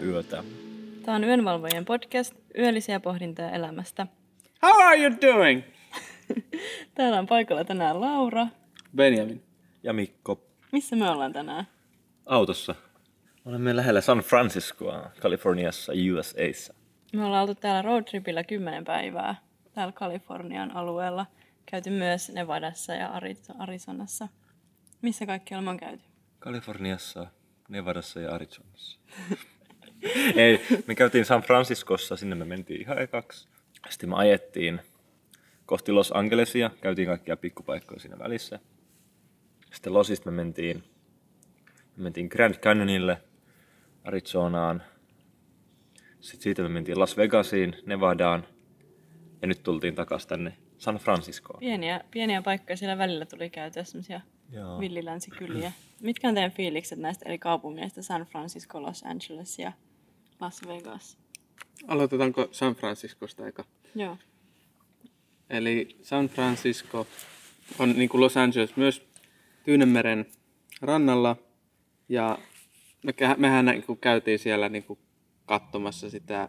yötä. Tämä on Yönvalvojien podcast, yöllisiä pohdintoja elämästä. How are you doing? Täällä on paikalla tänään Laura. Benjamin. Ja Mikko Missä me ollaan tänään? autossa. Olemme lähellä San Franciscoa, Kaliforniassa, USAssa. Me ollaan oltu täällä roadtripillä kymmenen päivää täällä Kalifornian alueella. Käyty myös Nevadassa ja Ari- Arizonassa. Missä kaikki on käyty? Kaliforniassa, Nevadassa ja Arizonassa. Ei, me käytiin San Franciscossa, sinne me mentiin ihan ekaksi. Sitten me ajettiin kohti Los Angelesia, käytiin kaikkia pikkupaikkoja siinä välissä. Sitten Losista me mentiin, me mentiin Grand Canyonille, Arizonaan. Sitten siitä me mentiin Las Vegasiin, Nevadaan. Ja nyt tultiin takaisin tänne San Franciscoon. Pieniä, pieniä paikkoja siellä välillä tuli käytyä semmoisia Joo. villilänsikyliä. Mitkä on teidän fiilikset näistä eri kaupungeista? San Francisco, Los Angeles ja Las Vegas. Aloitetaanko San Franciscosta eka? Joo. Eli San Francisco on niin kuin Los Angeles myös Tyynemeren rannalla. Ja me, mehän niin kuin käytiin siellä niin kuin katsomassa sitä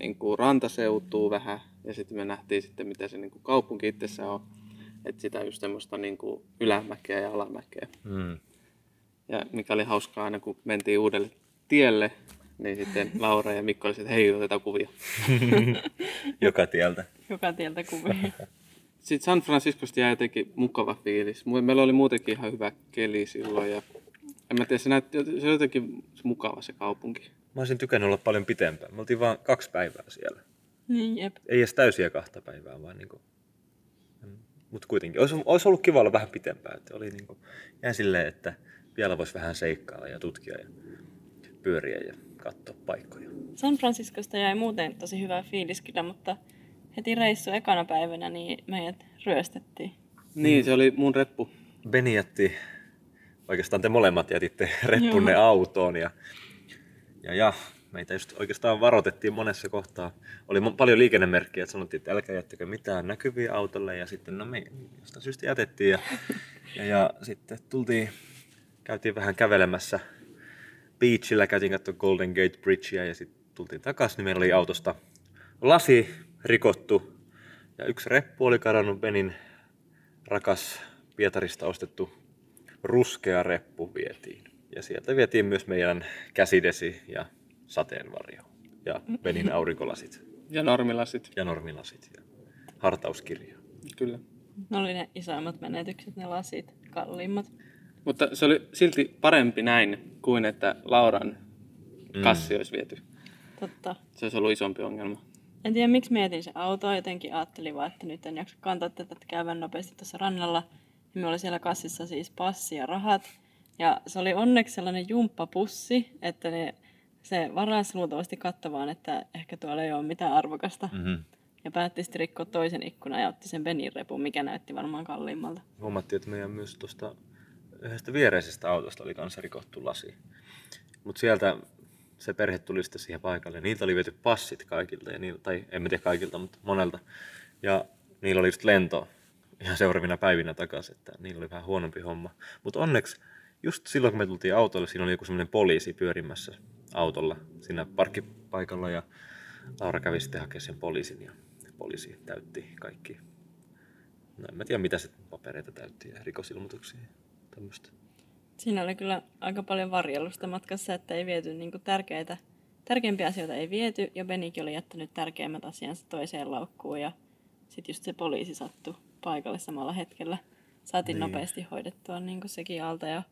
niin kuin rantaseutua vähän. Ja sitten me nähtiin sitten, mitä se niin kuin kaupunki itsessään on. Että sitä just semmoista niin kuin ylämäkeä ja alamäkeä. Mm. Ja mikä oli hauskaa aina, kun mentiin uudelle tielle, niin sitten Laura ja Mikko oli että hei, otetaan kuvia. Joka tieltä. Joka tieltä kuvia. Sitten San Franciscosta jäi jotenkin mukava fiilis. Meillä oli muutenkin ihan hyvä keli silloin ja en mä tiedä, se, näytti, se oli jotenkin mukava se kaupunki. Mä olisin tykännyt olla paljon pitempään. Me oltiin vain kaksi päivää siellä. niin, jep. Ei edes täysiä kahta päivää, vaan niinku... Mutta kuitenkin, olisi, olisi ollut kiva olla vähän pitempään. Että oli niinku, jäin silleen, että vielä voisi vähän seikkailla ja tutkia ja pyöriä ja katsoa paikkoja. San Franciscosta jäi muuten tosi hyvä fiilis kyllä, mutta heti reissu ekana päivänä niin meidät ryöstettiin. Niin, se oli mun reppu. Beni jätti, oikeastaan te molemmat jätitte reppunne Joo. autoon ja, ja, ja meitä just oikeastaan varoitettiin monessa kohtaa. Oli paljon liikennemerkkejä, että sanottiin, että älkää jättäkö mitään näkyviä autolle ja sitten no me jostain syystä jätettiin ja, ja, ja sitten tultiin, käytiin vähän kävelemässä beachillä, käytiin katsoa Golden Gate Bridgea ja sitten tultiin takaisin, niin meillä oli autosta lasi rikottu ja yksi reppu oli kadonnut Benin rakas Pietarista ostettu ruskea reppu vietiin. Ja sieltä vietiin myös meidän käsidesi ja sateenvarjo ja Benin aurinkolasit Ja normilasit, ja normilasit ja hartauskirja. kyllä. Ne oli ne isoimmat menetykset, ne lasit, kalliimmat. Mutta se oli silti parempi näin kuin että Lauran kassi olisi viety. Totta. Se olisi ollut isompi ongelma. En tiedä miksi mietin se auto, jotenkin ajattelin vaan, että nyt en jaksa kantaa tätä, että käydään nopeasti tuossa rannalla. Ja me oli siellä kassissa siis passi ja rahat. Ja se oli onneksi sellainen jumppapussi, että ne, se varasi luultavasti kattavaan, että ehkä tuolla ei ole mitään arvokasta. Mm-hmm. Ja päätti sitten rikkoa toisen ikkunan ja otti sen Benin repun, mikä näytti varmaan kalliimmalta. Huomattiin, että meidän myös tuosta yhdestä viereisestä autosta oli kanssa rikottu lasi. Mutta sieltä se perhe tuli sitten siihen paikalle. Niiltä oli viety passit kaikilta, ja niiltä, tai en tiedä kaikilta, mutta monelta. Ja niillä oli just lento ihan seuraavina päivinä takaisin, että niillä oli vähän huonompi homma. Mutta onneksi just silloin, kun me tultiin autolle, siinä oli joku semmoinen poliisi pyörimässä autolla siinä parkkipaikalla, ja Laura kävi sitten hakemaan sen poliisin, ja poliisi täytti kaikki. No en mä tiedä, mitä se papereita täytti ja rikosilmoituksia tämmöistä. Siinä oli kyllä aika paljon varjelusta matkassa, että ei viety niin tärkeitä, tärkeimpiä asioita ei viety. Ja Benikin oli jättänyt tärkeimmät asiansa toiseen laukkuun ja sitten just se poliisi sattui paikalle samalla hetkellä. Saatiin Niin. nopeasti hoidettua niin sekin alta ja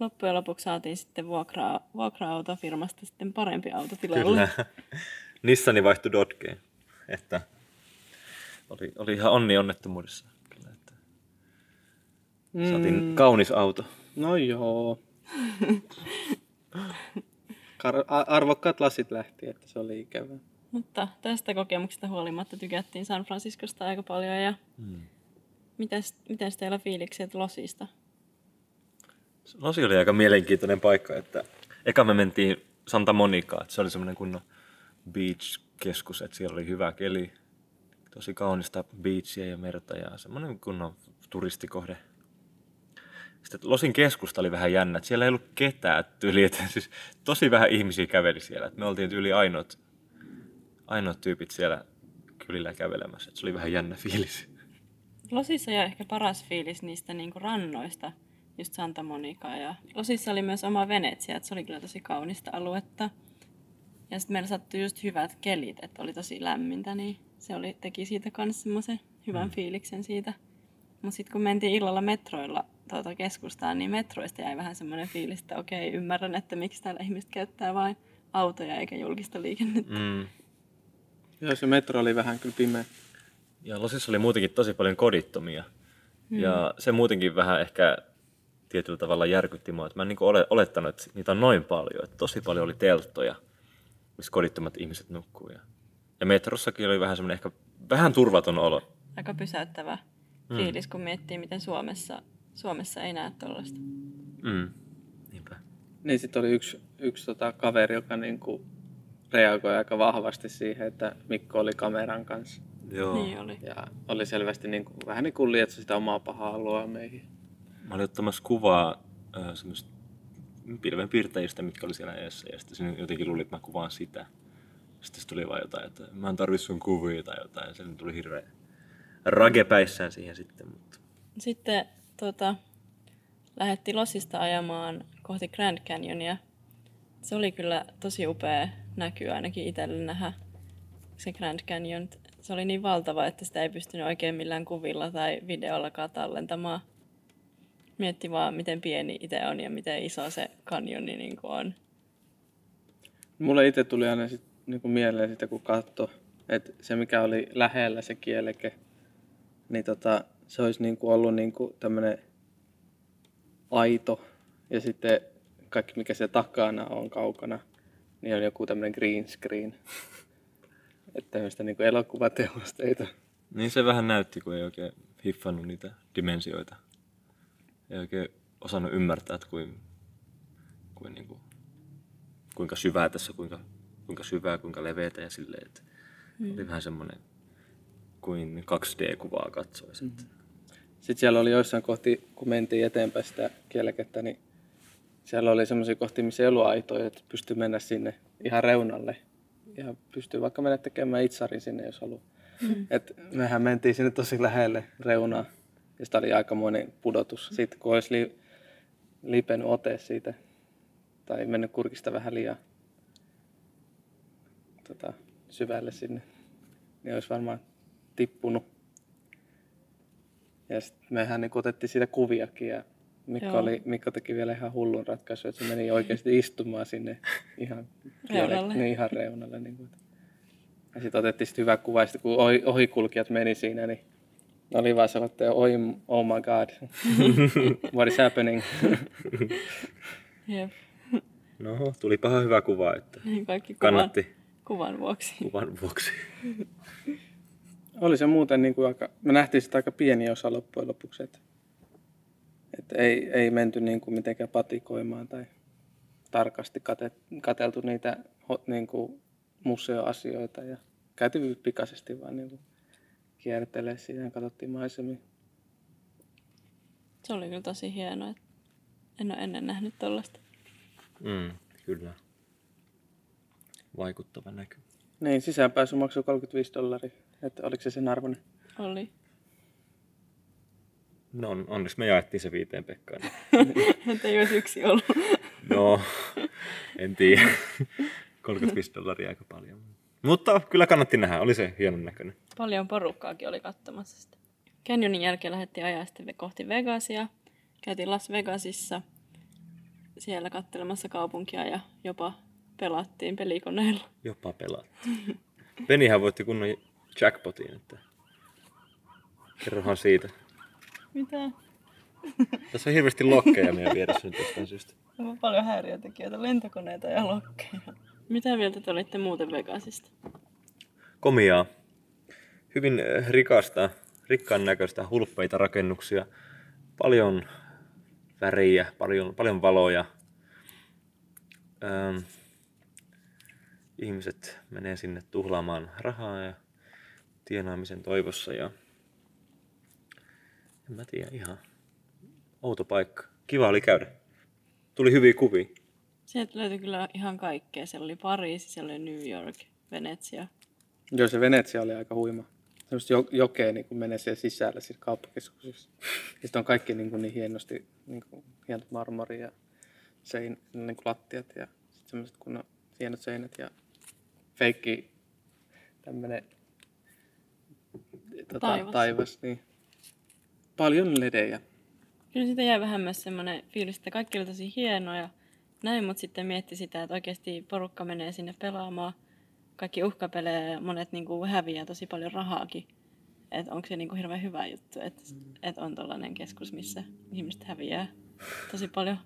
loppujen lopuksi saatiin sitten vuokra, vuokra-autofirmasta sitten parempi auto tilalle. Kyllä. Nissani vaihtui Dodgeen. Että oli, oli ihan onni onnettomuudessa. Saatiin Mm. kaunis auto. No joo. Kar- a- arvokkaat lasit lähti, että se oli ikävää. Mutta tästä kokemuksesta huolimatta tykättiin San Franciscosta aika paljon. Ja Hmm. mitäs, mitäs teillä fiilikset Losista? Losi oli aika mielenkiintoinen paikka, että eka me mentiin Santa Monicaan, että se oli semmoinen kunnon beach-keskus, että siellä oli hyvä keli, tosi kaunista beachia ja merta ja semmoinen kunnon turistikohde. Sitten Losin keskusta oli vähän jännä, että siellä ei ollut ketään tyyli, että siis tosi vähän ihmisiä käveli siellä. Että me oltiin tyyli ainoat, ainoat tyypit siellä kylillä kävelemässä. Että se oli vähän jännä fiilis. Losissa jäi ehkä paras fiilis niistä niinku rannoista, just Santa Monica. Ja Losissa oli myös oma Venetsia, että se oli kyllä tosi kaunista aluetta. Ja sitten meillä sattui just hyvät kelit, että oli tosi lämmintä, niin se oli, teki siitä myös semmoisen hyvän mm. fiiliksen siitä. Mutta sitten kun mentiin illalla metroilla tuota keskustaan, niin metroista jäi vähän semmoinen fiilis, että okei, ymmärrän, että miksi täällä ihmiset käyttää vain autoja eikä julkista liikennettä. Mm. Joo, se metro oli vähän kyllä pimeä. Ja Losissa oli muutenkin tosi paljon kodittomia. Mm. Ja se muutenkin vähän ehkä tietyllä tavalla järkytti mua. Että mä en niin ole, olettanut, että niitä on noin paljon. Että tosi paljon oli telttoja, missä kodittomat ihmiset nukkuu. Ja, ja metrossakin oli vähän semmoinen ehkä vähän turvaton olo. Aika pysäyttävä mm. fiilis, kun miettii, miten Suomessa, Suomessa ei näe tuollaista. Mm. Niinpä. Niin sitten oli yksi, yksi tota kaveri, joka niinku reagoi aika vahvasti siihen, että Mikko oli kameran kanssa. Joo. Niin oli. Ja oli selvästi niin kuin, vähän niin kuin lietso sitä omaa pahaa haluaa meihin. Mä olin ottamassa kuvaa äh, semmoista pilven piirtäjistä, mitkä oli siellä eessä, ja sitten se jotenkin luuli, että mä kuvaan sitä. Sitten se tuli vaan jotain, että mä en tarvi sun kuvia tai jotain, ja se tuli hirveä rage päissään siihen sitten. Mutta. Sitten tota, lähdettiin Losista ajamaan kohti Grand Canyonia. Se oli kyllä tosi upea näky ainakin itselle nähdä se Grand Canyon. Se oli niin valtava, että sitä ei pystynyt oikein millään kuvilla tai videollakaan tallentamaan. Mietti vaan, miten pieni itse on ja miten iso se kanjoni niin on. Mulle itse tuli aina sit, niin kuin mieleen sitä, kun katso, että se mikä oli lähellä se kieleke, niin tota, se olisi niin kuin ollut niin kuin tämmöinen aito ja sitten kaikki mikä se takana on kaukana, niin on joku tämmöinen green screen. että tämmöistä niin elokuvatehosteita. Niin se vähän näytti, kun ei oikein hiffannut niitä dimensioita. Ei oikein osannut ymmärtää, että kuin, kuin, niin kuin, kuinka syvää tässä, kuinka, kuinka syvää, kuinka leveätä ja silleen, että mm. oli vähän semmoinen kuin 2D-kuvaa katsoisi. Mm. Sitten siellä oli joissain kohti, kun mentiin eteenpäin sitä kielekettä, niin siellä oli semmoisia kohtia, missä ei ollut aitoja, että pystyi mennä sinne ihan reunalle. Ja pystyy vaikka mennä tekemään itsarin sinne, jos haluaa. Mm. Et mehän mentiin sinne tosi lähelle reunaa. Ja sitä oli aikamoinen pudotus. Sitten kun olisi li, liipennyt ote siitä, tai mennyt kurkista vähän liian tota, syvälle sinne, niin olisi varmaan tippunut. Ja sitten mehän niin otettiin siitä kuviakin ja Mikko, oli, Mikko teki vielä ihan hullun ratkaisu, että se meni oikeasti istumaan sinne ihan reunalle. Niin, ihan reunalle. Niin kuin. Ja sitten otettiin sit hyvä kuva, sitten kun ohikulkijat meni siinä, niin oli vaan sellainen, oi, oh my god, what is happening? Jep. No, tuli paha hyvä kuva, että niin, Kaikki kuvan, kannatti. Kuvan vuoksi. Kuvan vuoksi. oli se muuten niin kuin aika, me nähtiin sitä aika pieni osa loppujen lopuksi, että että ei, ei menty niin kuin mitenkään patikoimaan tai tarkasti kate, kateltu niitä niin kuin museoasioita ja käytiin pikaisesti vaan niin kuin kiertelee siinä ja katsottiin maisemia. Se oli kyllä tosi hienoa. En ole ennen nähnyt tollasta. Mm, kyllä. Vaikuttava näky. Niin, sisäänpääsy maksoi 35 dollaria. Että oliko se sen arvoinen? Oli. No on, onneksi me jaettiin se viiteen Pekkaan. Että ei olisi yksi ollut. no, en tiedä. 35 dollaria aika paljon. Mutta kyllä kannatti nähdä, oli se hienon näköinen. Paljon porukkaakin oli katsomassa sitä. Canyonin jälkeen lähdettiin ajaa sitten kohti Vegasia. Käytiin Las Vegasissa siellä katselemassa kaupunkia ja jopa pelattiin pelikoneella. Jopa pelattiin. Penihän voitti kunnon jackpotin, että kerrohan siitä. Mitä? Tässä on hirveästi lokkeja meidän vieressä nyt jostain syystä. On paljon häiriötekijöitä, lentokoneita ja lokkeja. Mitä mieltä te olitte muuten Vegasista? Komiaa. Hyvin eh, rikasta, rikkaan näköistä, hulppeita rakennuksia. Paljon väriä, paljon, paljon valoja. Ähm, ihmiset menee sinne tuhlaamaan rahaa ja tienaamisen toivossa ja en mä tiedä, ihan outo paikka. kiva oli käydä. Tuli hyviä kuvia. Sieltä löytyi kyllä ihan kaikkea. Siellä oli Pariisi, siellä oli New York, Venetsia. Joo, se Venetsia oli aika huima. Semmoista jo- jokea niin menee siellä sisällä siinä kauppakeskuksessa. Ja sitten on kaikki niin, kuin niin hienosti, niin kuin hienot marmori ja sein, niin kuin lattiat ja sitten semmoiset kunnon hienot seinät ja feikki tämmönen tota, Taivas. taivas. Niin. Paljon ledejä. Kyllä siitä jäi vähän myös semmoinen fiilis, että kaikki oli tosi hienoja näin, mutta sitten mietti sitä, että oikeasti porukka menee sinne pelaamaan kaikki uhkapelejä ja monet niin kuin häviää tosi paljon rahaakin. Että onko se niin kuin hirveän hyvä juttu, että, että on tällainen keskus, missä ihmiset häviää tosi paljon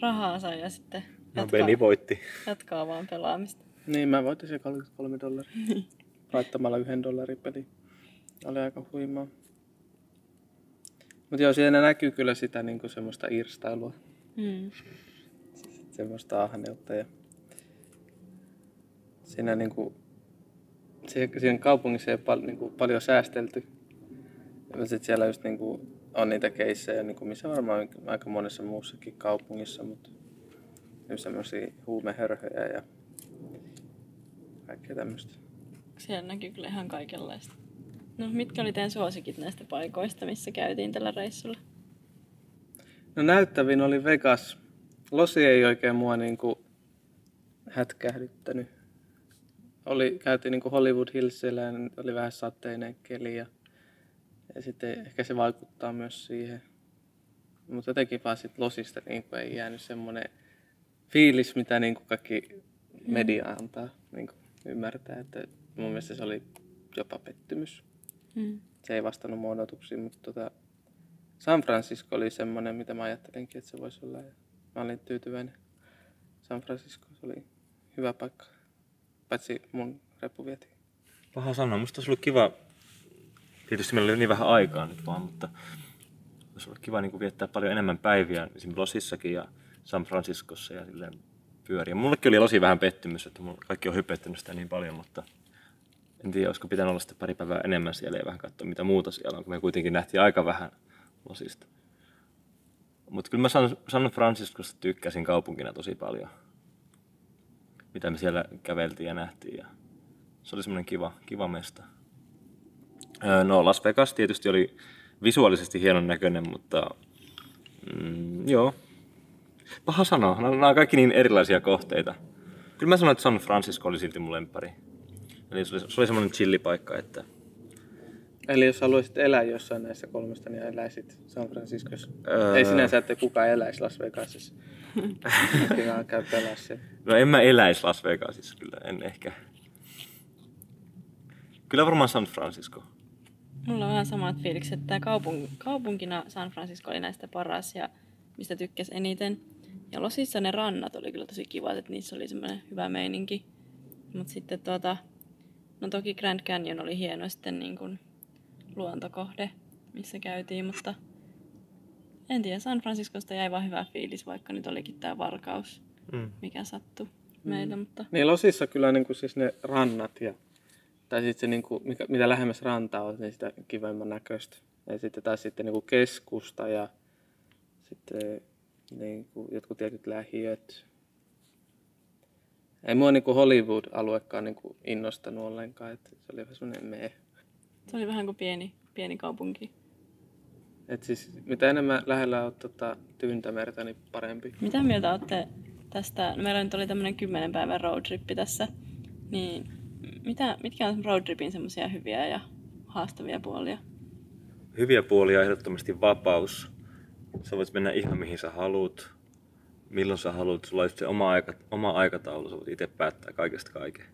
rahaa saa ja sitten No, jatkaa, Beni voitti. jatkaa vaan pelaamista. Niin, mä voitin se 33 dollaria. Laittamalla yhden dollarin peli. Oli aika huimaa. Mutta joo, siinä näkyy kyllä sitä niinku semmoista irstailua, Mm. semmoista ahneutta. Ja siinä niinku, siihen, siihen kaupungissa ei ole pal, niinku, paljon säästelty. Ja sit siellä just niinku, on niitä keissejä, niinku, missä varmaan aika monessa muussakin kaupungissa, mutta just semmoisia huumehörhöjä ja kaikkea tämmöistä. Siellä näkyy kyllä ihan kaikenlaista. No, mitkä oli teidän suosikit näistä paikoista, missä käytiin tällä reissulla? No näyttävin oli Vegas. Losi ei oikein mua niinku hätkähdyttänyt. Oli, käytiin niinku Hollywood Hillsillä ja oli vähän sateinen keli ja, ja sitten ehkä se vaikuttaa myös siihen. Mutta jotenkin vaan sit Losista niinku ei jäänyt semmoinen fiilis, mitä niinku kaikki media antaa niinku ymmärtää. Että mun mielestä se oli jopa pettymys Mm. se ei vastannut mun odotuksiin, mutta tota, San Francisco oli semmoinen, mitä mä ajattelinkin, että se voisi olla. Ja mä olin tyytyväinen. San Francisco se oli hyvä paikka. Paitsi mun reppu vietiin. Paha sanoa. Musta olisi ollut kiva, tietysti meillä oli niin vähän aikaa nyt vaan, mutta olisi ollut kiva niin kuin viettää paljon enemmän päiviä esimerkiksi Losissakin ja San Franciscossa ja silleen pyöriä. Mullekin oli Losi vähän pettymys, että mulla kaikki on hypettänyt sitä niin paljon, mutta en tiedä, olisiko pitänyt olla sitten pari päivää enemmän siellä ja vähän katsoa, mitä muuta siellä on, kun me kuitenkin nähtiin aika vähän Losista. Mutta kyllä mä San, San Franciscosta tykkäsin kaupunkina tosi paljon. Mitä me siellä käveltiin ja nähtiin. Ja se oli semmoinen kiva, kiva mesta. No Las Vegas tietysti oli visuaalisesti hienon näköinen, mutta mm, joo. Paha sanoa, nämä on kaikki niin erilaisia kohteita. Kyllä mä sanoin, että San Francisco oli silti mun lemppari. Eli se oli, se oli semmoinen chillipaikka, että Eli jos haluaisit elää jossain näissä kolmesta, niin eläisit San Franciscossa. Öö. Ei sinänsä, että kukaan eläisi Las Vegasissa. Käy. No en mä eläisi Las Vegasissa kyllä, en ehkä. Kyllä varmaan San Francisco. Mulla on vähän samat fiilikset, että tämä kaupung- kaupunkina San Francisco oli näistä paras ja mistä tykkäs eniten. Ja Losissa ne rannat oli kyllä tosi kivat, että niissä oli semmoinen hyvä meininki. Mutta sitten tuota, no toki Grand Canyon oli hieno sitten niin kuin luontokohde, missä käytiin, mutta en tiedä, San Franciscosta jäi vaan hyvä fiilis, vaikka nyt olikin tämä varkaus, Mm. mikä sattui meillä, mutta Niin Losissa kyllä niin kuin siis ne rannat ja tai sitten se niin kuin, mikä, mitä lähemmäs rantaa on, niin sitä kivemman näköistä. Ja sitten taas sitten niin kuin keskusta ja sitten niin kuin jotkut tietyt lähiöt. Ei mua niin kuin Hollywood-aluekaan niin kuin innostanut ollenkaan, että se oli vähän semmoinen meh. se oli vähän kuin pieni, pieni kaupunki. Et siis mitä enemmän lähellä on tota, tyyntämertä, niin parempi. Mitä mieltä olette tästä? No meillä nyt oli tämmöinen 10 päivän roadtrippi tässä. Niin mitä, mitkä on roadtripin semmoisia hyviä ja haastavia puolia? Hyviä puolia on ehdottomasti vapaus. Sä voit mennä ihan mihin sä haluat, milloin sä haluat. Sulla on se oma, aika, oma aikataulu, sä voit itse päättää kaikesta kaiken.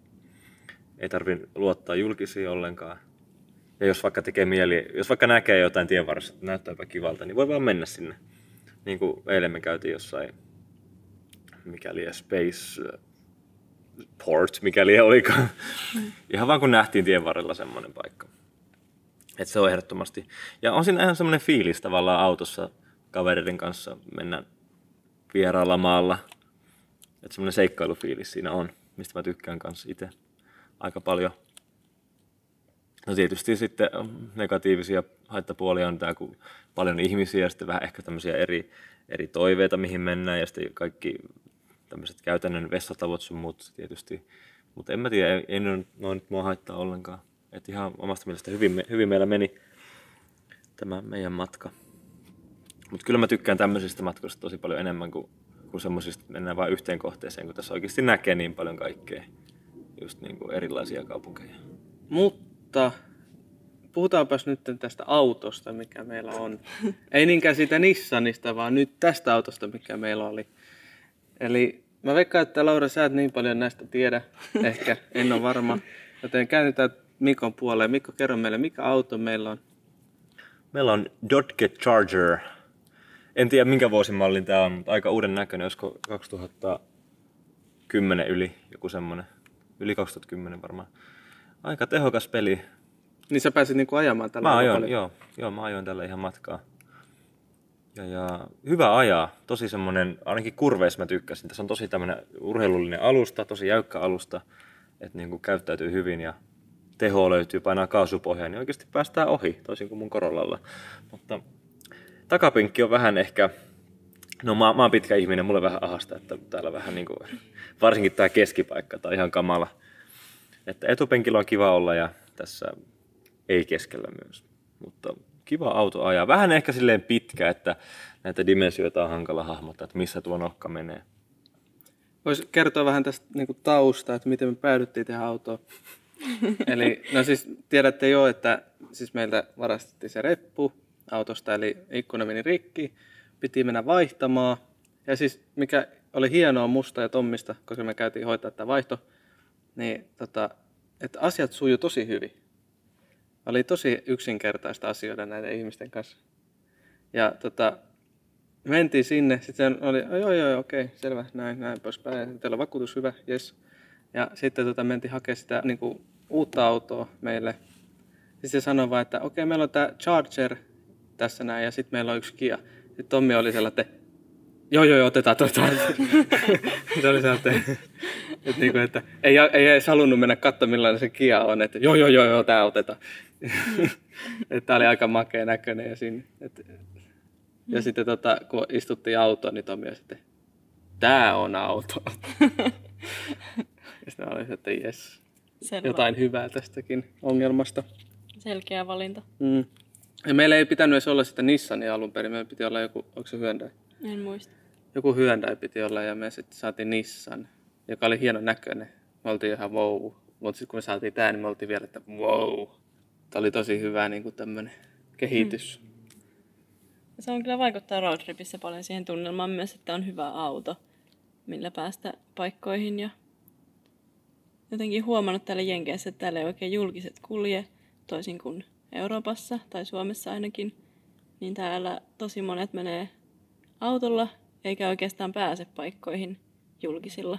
Ei tarvi luottaa julkisiin ollenkaan. Ja jos vaikka tekee mieli, jos vaikka näkee jotain tien varressa, että näyttääpä kivalta, niin voi vaan mennä sinne. Niin kuin eilen me käytiin jossain, mikäli Space äh, Port, mikäli olikaan. Ihan vaan kun nähtiin tien varrella semmoinen paikka. Et se on ehdottomasti. Ja on siinä ihan semmoinen fiilis tavallaan autossa kavereiden kanssa mennä vieraalla maalla. Että semmoinen seikkailufiilis siinä on, mistä mä tykkään kanssa itse aika paljon. No tietysti sitten negatiivisia haittapuolia on tämä, kun paljon ihmisiä ja sitten vähän ehkä tämmöisiä eri, eri toiveita, mihin mennään, ja sitten kaikki tämmöiset käytännön vessatavot sun muut tietysti. Mutta en mä tiedä, ei, ei noin, nyt mua haittaa ollenkaan. Et ihan omasta mielestä hyvin, hyvin meillä meni tämä meidän matka. Mutta kyllä mä tykkään tämmöisistä matkoista tosi paljon enemmän kuin, kuin semmoisista, että mennään vain yhteen kohteeseen, kun tässä oikeasti näkee niin paljon kaikkea. Just niin kuin erilaisia kaupunkeja. Mutta puhutaanpas nyt tästä autosta, mikä meillä on. Ei niinkään siitä Nissanista, vaan nyt tästä autosta, mikä meillä oli. Eli mä veikkaan, että Laura, sä et niin paljon näistä tiedä. Ehkä, en ole varma. Joten käännytään Mikon puoleen. Mikko, kerro meille, mikä auto meillä on? Meillä on Dodge Charger. En tiedä minkä vuosimallin tämä on, mutta aika uuden näköinen, olisiko 2010 yli, joku semmonen. Yli 2010 varmaan. Aika tehokas peli. Niin sä pääsit niinku ajamaan tällä Mä ajoin, paljon. joo, joo, mä ajoin tällä ihan matkaa. Ja, ja hyvä ajaa, tosi semmonen, ainakin kurveissa mä tykkäsin. Tässä on tosi tämmönen urheilullinen alusta, tosi jäykkä alusta, että niinku käyttäytyy hyvin ja teho löytyy, painaa kaasupohjaan, niin oikeasti päästään ohi, toisin kuin mun Corollalla. Mutta takapenkki on vähän ehkä, no mä, mä oon pitkä ihminen, mulle vähän ahasta, että täällä vähän niinku, varsinkin tää keskipaikka, tää on ihan kamala. Että etupenkillä on kiva olla ja tässä ei keskellä myös. Mutta kiva auto ajaa. Vähän ehkä silleen pitkä, että näitä dimensioita on hankala hahmottaa, että missä tuo nokka menee. Voisi kertoa vähän tästä niin taustaa, että miten me päädyttiin tähän autoon. eli no siis tiedätte jo, että siis meiltä varastettiin se reppu autosta, eli ikkuna meni rikki, piti mennä vaihtamaan. Ja siis mikä oli hienoa musta ja Tommista, koska me käytiin hoitaa tämä vaihto, niin tota, että asiat sujuu tosi hyvin. Oli tosi yksinkertaista asioida näiden ihmisten kanssa. Ja tota, mentiin sinne, sitten oli, joo joo okei, selvä, näin, näin poispäin. Teillä on vakuutus hyvä, yes. Ja sitten tota, mentiin hakemaan sitä niin kuin, uutta autoa meille. Sitten se sanoi vaan, että okei, meillä on tämä Charger tässä näin, ja sitten meillä on yksi Kia. Sitten Tommi oli sellainen, että joo joo joo, otetaan tuo Charger. se oli sellainen, että, että, niin kuin, että ei, ei edes halunnut mennä katsomaan millainen se Kia on, että joo joo joo, joo tämä otetaan. että tämä oli aika makea näköinen ja siinä, että ja sitten tota, kun istuttiin autoon, niin Tomi oli sitten, tää on auto. ja sitten olin, että jes, Selvä. jotain hyvää tästäkin ongelmasta. Selkeä valinta. Mm. Ja meillä ei pitänyt edes olla sitä Nissania alun perin, meillä piti olla joku, onko se Hyundai? En muista. Joku Hyundai piti olla ja me sitten saatiin Nissan, joka oli hieno näköinen. Me oltiin ihan wow. Mutta sitten kun me saatiin tää, niin me oltiin vielä, että wow. Tämä oli tosi hyvä niin kuin tämmönen kehitys. Mm. Se on kyllä vaikuttaa roadtripissä paljon siihen tunnelmaan myös, että on hyvä auto, millä päästä paikkoihin. Ja jotenkin huomannut täällä Jenkeissä, että täällä ei oikein julkiset kulje, toisin kuin Euroopassa tai Suomessa ainakin. Niin täällä tosi monet menee autolla, eikä oikeastaan pääse paikkoihin julkisilla.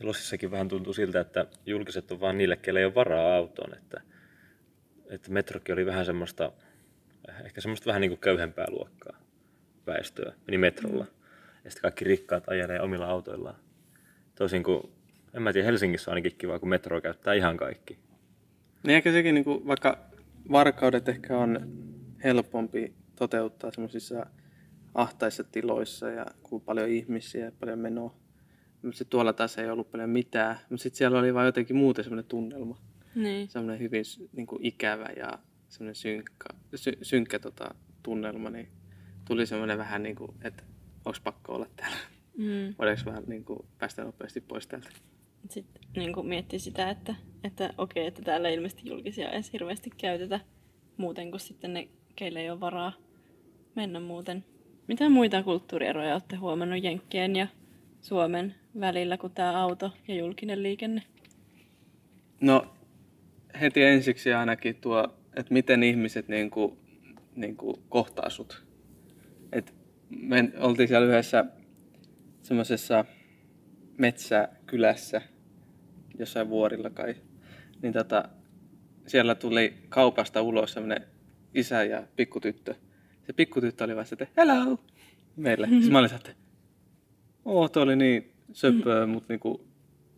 Ja Lossissakin vähän tuntuu siltä, että julkiset on vaan niille, kelle ei ole varaa autoon. Että, että metrokin oli vähän semmoista, ehkä semmoista vähän niin kuin köyhempää luokkaa väestöä. Meni metrolla. Ja sitten kaikki rikkaat ajelee omilla autoillaan. Tosin kuin, en mä tiedä, Helsingissä on ainakin kiva, kun metro käyttää ihan kaikki. Niin ehkä sekin, niin kuin, vaikka varkaudet ehkä on helpompi toteuttaa semmoisissa ahtaissa tiloissa ja kun on paljon ihmisiä ja paljon menoa. Mutta sitten tuolla taas ei ollut paljon mitään. Mutta sitten siellä oli vaan jotenkin muuten semmoinen tunnelma. Niin. Semmoinen hyvin niin kuin ikävä ja semmoinen synkkä, sy, synkkä tota, tunnelma. Niin tuli semmoinen vähän niin kuin, että onko pakko olla täällä. Mm. Voidaanko vähän niin kuin, päästä nopeasti pois täältä. Sitten niin kuin sitä, että, että okei, että täällä ei ilmeisesti julkisia edes hirveästi käytetä muuten kuin sitten ne, keille ei ole varaa mennä muuten. Mitä muita kulttuurieroja olette huomannut Jenkkien ja Suomen välillä kuin tämä auto ja julkinen liikenne? No heti ensiksi ainakin tuo, että miten ihmiset niin kuin, niin kuin kohtaa sut. Et me oltiin siellä yhdessä semmoisessa metsäkylässä, jossain vuorilla kai. Niin tota, siellä tuli kaupasta ulos semmoinen isä ja pikkutyttö. Se pikkutyttö oli vasta, että hello meille. Sitten mä olin että oo, toi oli niin söpöä, mutta niinku,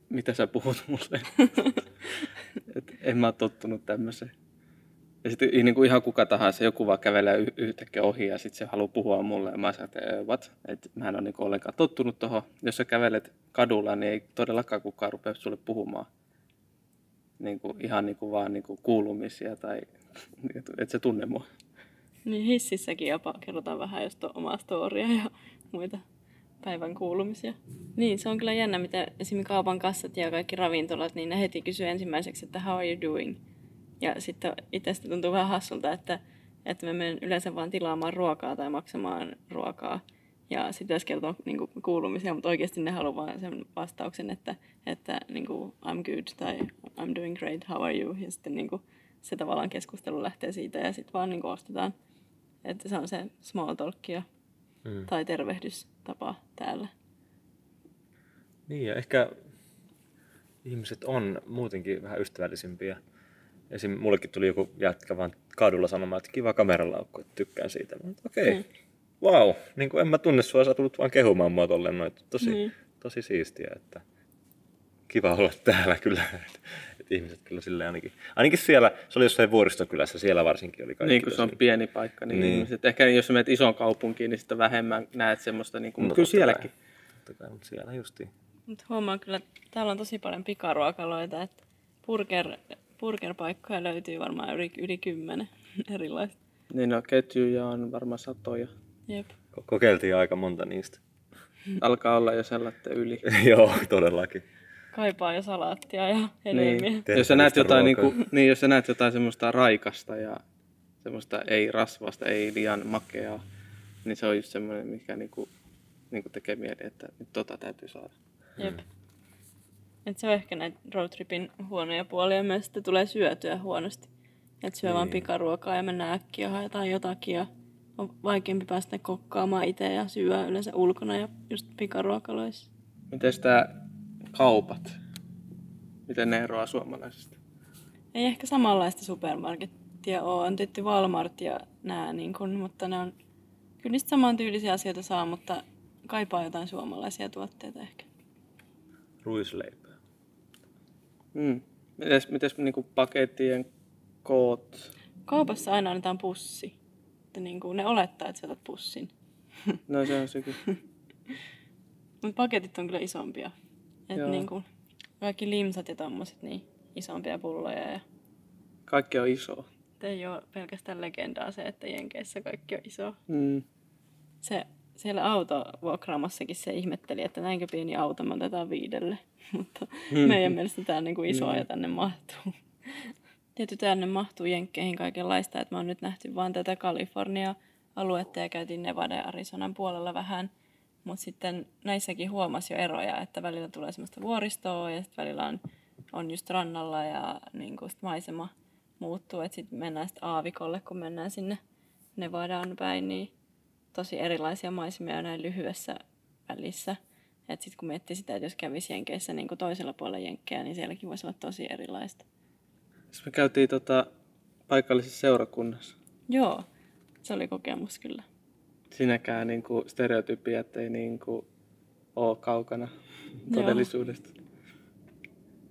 mitä sä puhut mulle? Et en mä oo tottunut tämmöiseen. Ja sitten niin kuin ihan kuka tahansa, joku vaan kävelee yhtäkkiä ohi ja sitten se haluaa puhua mulle. Ja mä sanon, että "Ee, what? Et mä en ole niin ollenkaan tottunut tuohon. Jos sä kävelet kadulla, niin ei todellakaan kukaan rupea sulle puhumaan. Niin kuin, ihan niin kuin vaan niin kuin kuulumisia tai että se tunne mua. Niin hississäkin jopa kerrotaan vähän just omaa storia ja muita päivän kuulumisia. Niin, se on kyllä jännä, mitä esimerkiksi kaupan kassat ja kaikki ravintolat, niin ne heti kysyy ensimmäiseksi, että how are you doing? Ja sitten itsestä tuntuu vähän hassulta, että, että mä menen yleensä vaan tilaamaan ruokaa tai maksamaan ruokaa. Ja sitten jos kertoo niin kuin, kuulumisia, mutta oikeasti ne haluaa vaan sen vastauksen, että, että niin kuin, I'm good tai I'm doing great, how are you? Ja sitten niin kuin, se tavallaan keskustelu lähtee siitä ja sitten vaan niin kuin, ostetaan. Että se on se small talkia Mm. tai tervehdystapa täällä. Niin, ja ehkä ihmiset on muutenkin vähän ystävällisempiä. Esim. mullekin tuli joku jätkä vaan kadulla sanomaan, että kiva kameralaukku, että tykkään siitä. Mä Okei, okay. wow, niin kuin en mä tunne sua, sä tullut vaan kehumaan mua tolleen noin. Tosi, Niin. tosi siistiä, että kiva olla täällä kyllä. että ihmiset kyllä silleen ainakin, ainakin siellä, se oli jossain vuoristokylässä, siellä varsinkin oli kaikki Niin kuin se on tosi- pieni paikka, niin, Niin. niin. Ihmiset, ehkä jos menet isoon kaupunkiin, niin sitten vähemmän näet semmoista, niin kuin, No mutta kyllä sielläkin. Totta kai, mutta siellä justiin. Mutta huomaan kyllä, että täällä on tosi paljon pikaruokaloita, että burger, burgerpaikkoja löytyy varmaan yli, yli kymmenen erilaista. Niin no, ketjuja on varmaan satoja. Jep. Ko- Kokeiltiin aika monta niistä. Alkaa olla jo sellainen yli. Joo, todellakin. Kaipaa jo salaattia ja hedelmiä. Niin. Jos sä näet jotain, niin kuin, niin, jos sä näet jotain semmoista raikasta ja semmoista ei rasvasta, ei liian makeaa, niin se on just semmoinen, mikä niin kuin, niin kuin tekee mieli, että nyt tota täytyy saada. Jep. Et se on ehkä näitä roadtripin huonoja puolia myös, että tulee syötyä huonosti. Että syö vaan Niin. pikaruokaa ja mennään äkkiä haetaan jotakin ja on vaikeampi päästä kokkaamaan itse ja syödä yleensä ulkona ja just pikaruokaloissa. Miten tämä kaupat? Miten ne eroaa suomalaisista? Ei ehkä samanlaista supermarkettia ole. On tietty Walmart ja nää, niin kun, mutta ne on kyllä niistä samantyylisiä asioita saa, mutta kaipaa jotain suomalaisia tuotteita ehkä. Ruisleipää. Mm. Mites, mites niin kuin pakettien koot? Kaupassa aina annetaan pussi. Että niin kuin ne olettaa, että sä otat pussin. No se on sekin. Mutta paketit on kyllä isompia. Et Joo. niin kuin, kaikki limsat ja tommoset, niin isompia pulloja. Ja Kaikki on iso. ei ole pelkästään legendaa se, että Jenkeissä kaikki on iso. Mm. Se, siellä autovuokraamossakin se ihmetteli, että näinkö pieni auto me otetaan viidelle. Mutta meidän mielestä tämä on niin kuin iso ja tänne mahtuu. Tietysti tänne mahtuu jenkkeihin kaikenlaista, että me on nyt nähty vaan tätä Kalifornia-aluetta ja käytiin Nevada ja Arizonan puolella vähän. Mutta sitten näissäkin huomasi jo eroja, että välillä tulee semmoista vuoristoa ja sitten välillä on, on just rannalla ja niin kuin sit maisema muuttuu. Että sitten mennään sitten aavikolle, kun mennään sinne Nevadaan päin, niin tosi erilaisia maisemia näin lyhyessä välissä. Että sitten kun miettii sitä, että jos kävisi Jenkeissä niin kuin toisella puolella Jenkkejä, niin sielläkin voisi olla tosi erilaista. Sitten me käytiin tota, paikallisessa seurakunnassa. Joo, se oli kokemus kyllä. Siinäkään niin kuin stereotypiat ei niin kuin ole kaukana todellisuudesta.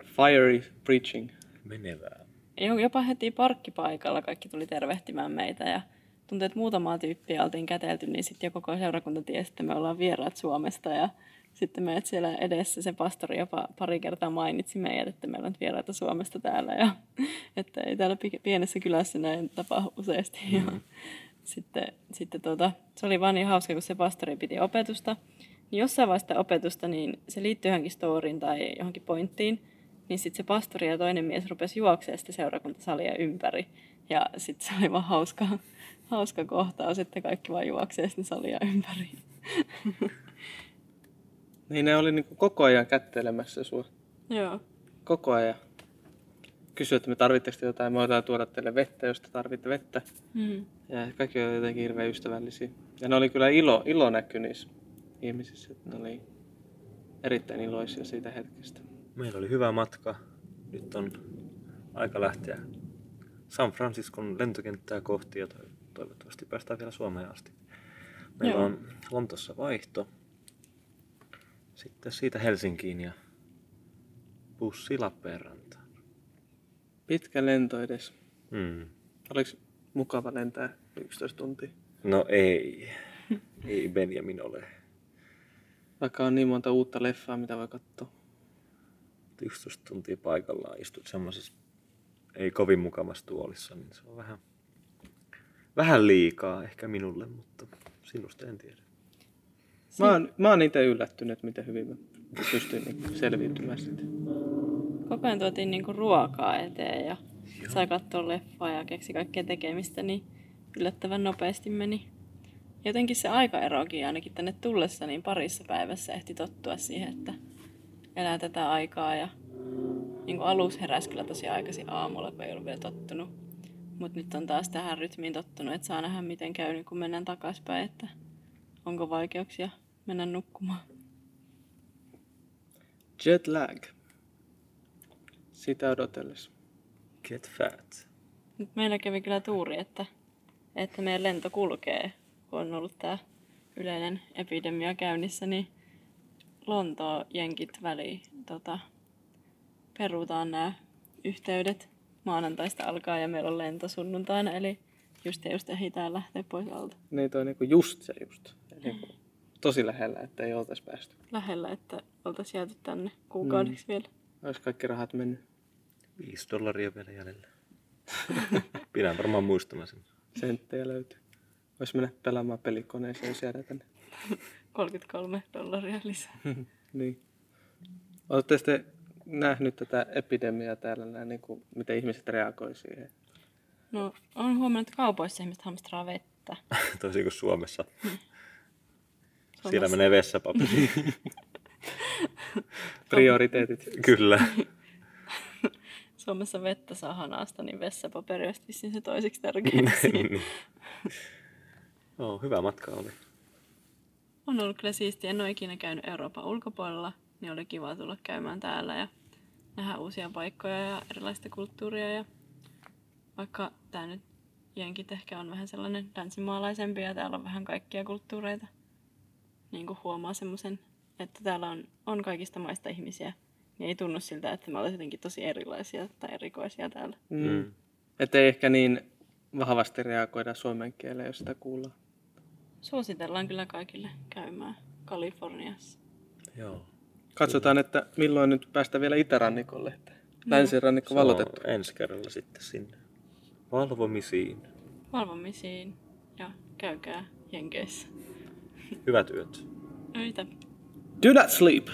Fiery preaching. Menevää. Jo- Jopa heti parkkipaikalla kaikki tuli tervehtimään meitä ja tuntui, että muutamaa tyyppiä oltiin kätelty, niin sitten jo koko seurakunta tiesi, että me ollaan vieraat Suomesta ja sitten meidät siellä edessä se pastori jopa pari kertaa mainitsi meidät, että meillä on vieraita Suomesta täällä ja että ei täällä pi- pienessä kylässä näin tapahdu useasti. Ja sitten, sitten tuota, se oli vaan niin hauska, kun se pastori piti opetusta. Niin jossain vaiheessa opetusta, niin se liittyy johonkin storiin tai johonkin pointtiin, niin sitten se pastori ja toinen mies rupesi juoksemaan sitä seurakuntasalia ympäri. Ja sitten se oli vaan hauska, hauska kohtaus, että kaikki vaan juoksee sitä salia ympäri. Niin ne oli niin kuin koko ajan kättelemässä sua. Joo. Koko ajan. Kysyi, että me tarvitteko te jotain, me voidaan tuoda teille vettä, jos te tarvitte vettä. Mm. Ja kaikki oli jotenkin hirveän ystävällisiä. Ja ne oli kyllä ilo, ilo näky niissä ihmisissä, että ne oli erittäin iloisia siitä hetkestä. Meillä oli hyvä matka. Nyt on aika lähteä San Franciscon lentokenttää kohti ja to- toivottavasti päästään vielä Suomeen asti. Meillä Joo. on Lontossa vaihto. Sitten siitä Helsinkiin ja bussi Lappeenrantaan. Pitkä lento edes. Mm. Oliko mukava lentää 11 tuntia? No ei. Ei Benjamin ole. Vaikka on niin monta uutta leffaa, mitä voi katsoa. 11 tuntia paikallaan istut semmoisessa ei kovin mukavassa tuolissa, niin se on vähän, vähän liikaa ehkä minulle, mutta sinusta en tiedä. Mä oon, mä oon itse yllättynyt, miten hyvin mä pystyin niin selviytymään siitä. Koko ajan tuotiin niinku ruokaa eteen ja sai katsoa leffaa ja keksi kaikkea tekemistä, niin yllättävän nopeasti meni. Jotenkin se aikaerokin ainakin tänne tullessa, niin parissa päivässä ehti tottua siihen, että elää tätä aikaa. Ja niin kuin alus heräsi kyllä tosi aikaisin aamulla, kun ei ollut vielä tottunut. Mutta nyt on taas tähän rytmiin tottunut, että saa nähdä miten käy, niin kun mennään takaspäin, että onko vaikeuksia mennä nukkumaan. Jet lag. Sitä odotellessa. Get fat. Nyt meillä kävi kyllä tuuri, että, että meidän lento kulkee, kun on ollut tämä yleinen epidemia käynnissä, niin Lontoa jenkit väliin tota, perutaan nämä yhteydet maanantaista alkaa ja meillä on lento sunnuntaina, eli just ja just ehditään lähteä pois alta. Niin toi niinku just se just. Eli tosi lähellä, että ei oltaisi päästy. Lähellä, että oltaisiin jääty tänne kuukaudeksi mm. vielä. Olisi kaikki rahat mennyt. 5 dollaria vielä jäljellä. Pidän varmaan muistamaan sen. Senttejä löytyy. Voisi mennä pelaamaan pelikoneeseen, jos jäädään tänne. 33 dollaria lisää. niin. Olette sitten nähnyt tätä epidemiaa täällä, näin, niin kuin, miten ihmiset reagoi siihen? No, on huomannut, että kaupoissa ihmiset hamstraa vettä. Tosi kuin Suomessa. Siellä menee vessapaperi. Prioriteetit. Kyllä. Suomessa vettä saa hanasta, niin vessapaperi olisi vissiin se toiseksi tärkein. Niin. no, hyvä matka oli. On ollut kyllä siistiä. En ole ikinä käynyt Euroopan ulkopuolella, niin oli kiva tulla käymään täällä ja nähdä uusia paikkoja ja erilaista kulttuuria. Ja vaikka tämä nyt jenkit ehkä on vähän sellainen länsimaalaisempi ja täällä on vähän kaikkia kulttuureita, niin kuin huomaa semmoisen, että täällä on, on kaikista maista ihmisiä, niin ei tunnu siltä, että me olisimme jotenkin tosi erilaisia tai erikoisia täällä. Mm. Että ei ehkä niin vahvasti reagoida suomen kieleen, jos sitä kuullaan. Suositellaan kyllä kaikille käymään Kaliforniassa. Joo. Katsotaan, että milloin nyt päästään vielä itärannikolle. Että länsirannikko Se vallotettu. ensi kerralla sitten sinne. Valvomisiin. Valvomisiin ja käykää Jenkeissä. Hyvät yöt. Öitä. Do not sleep!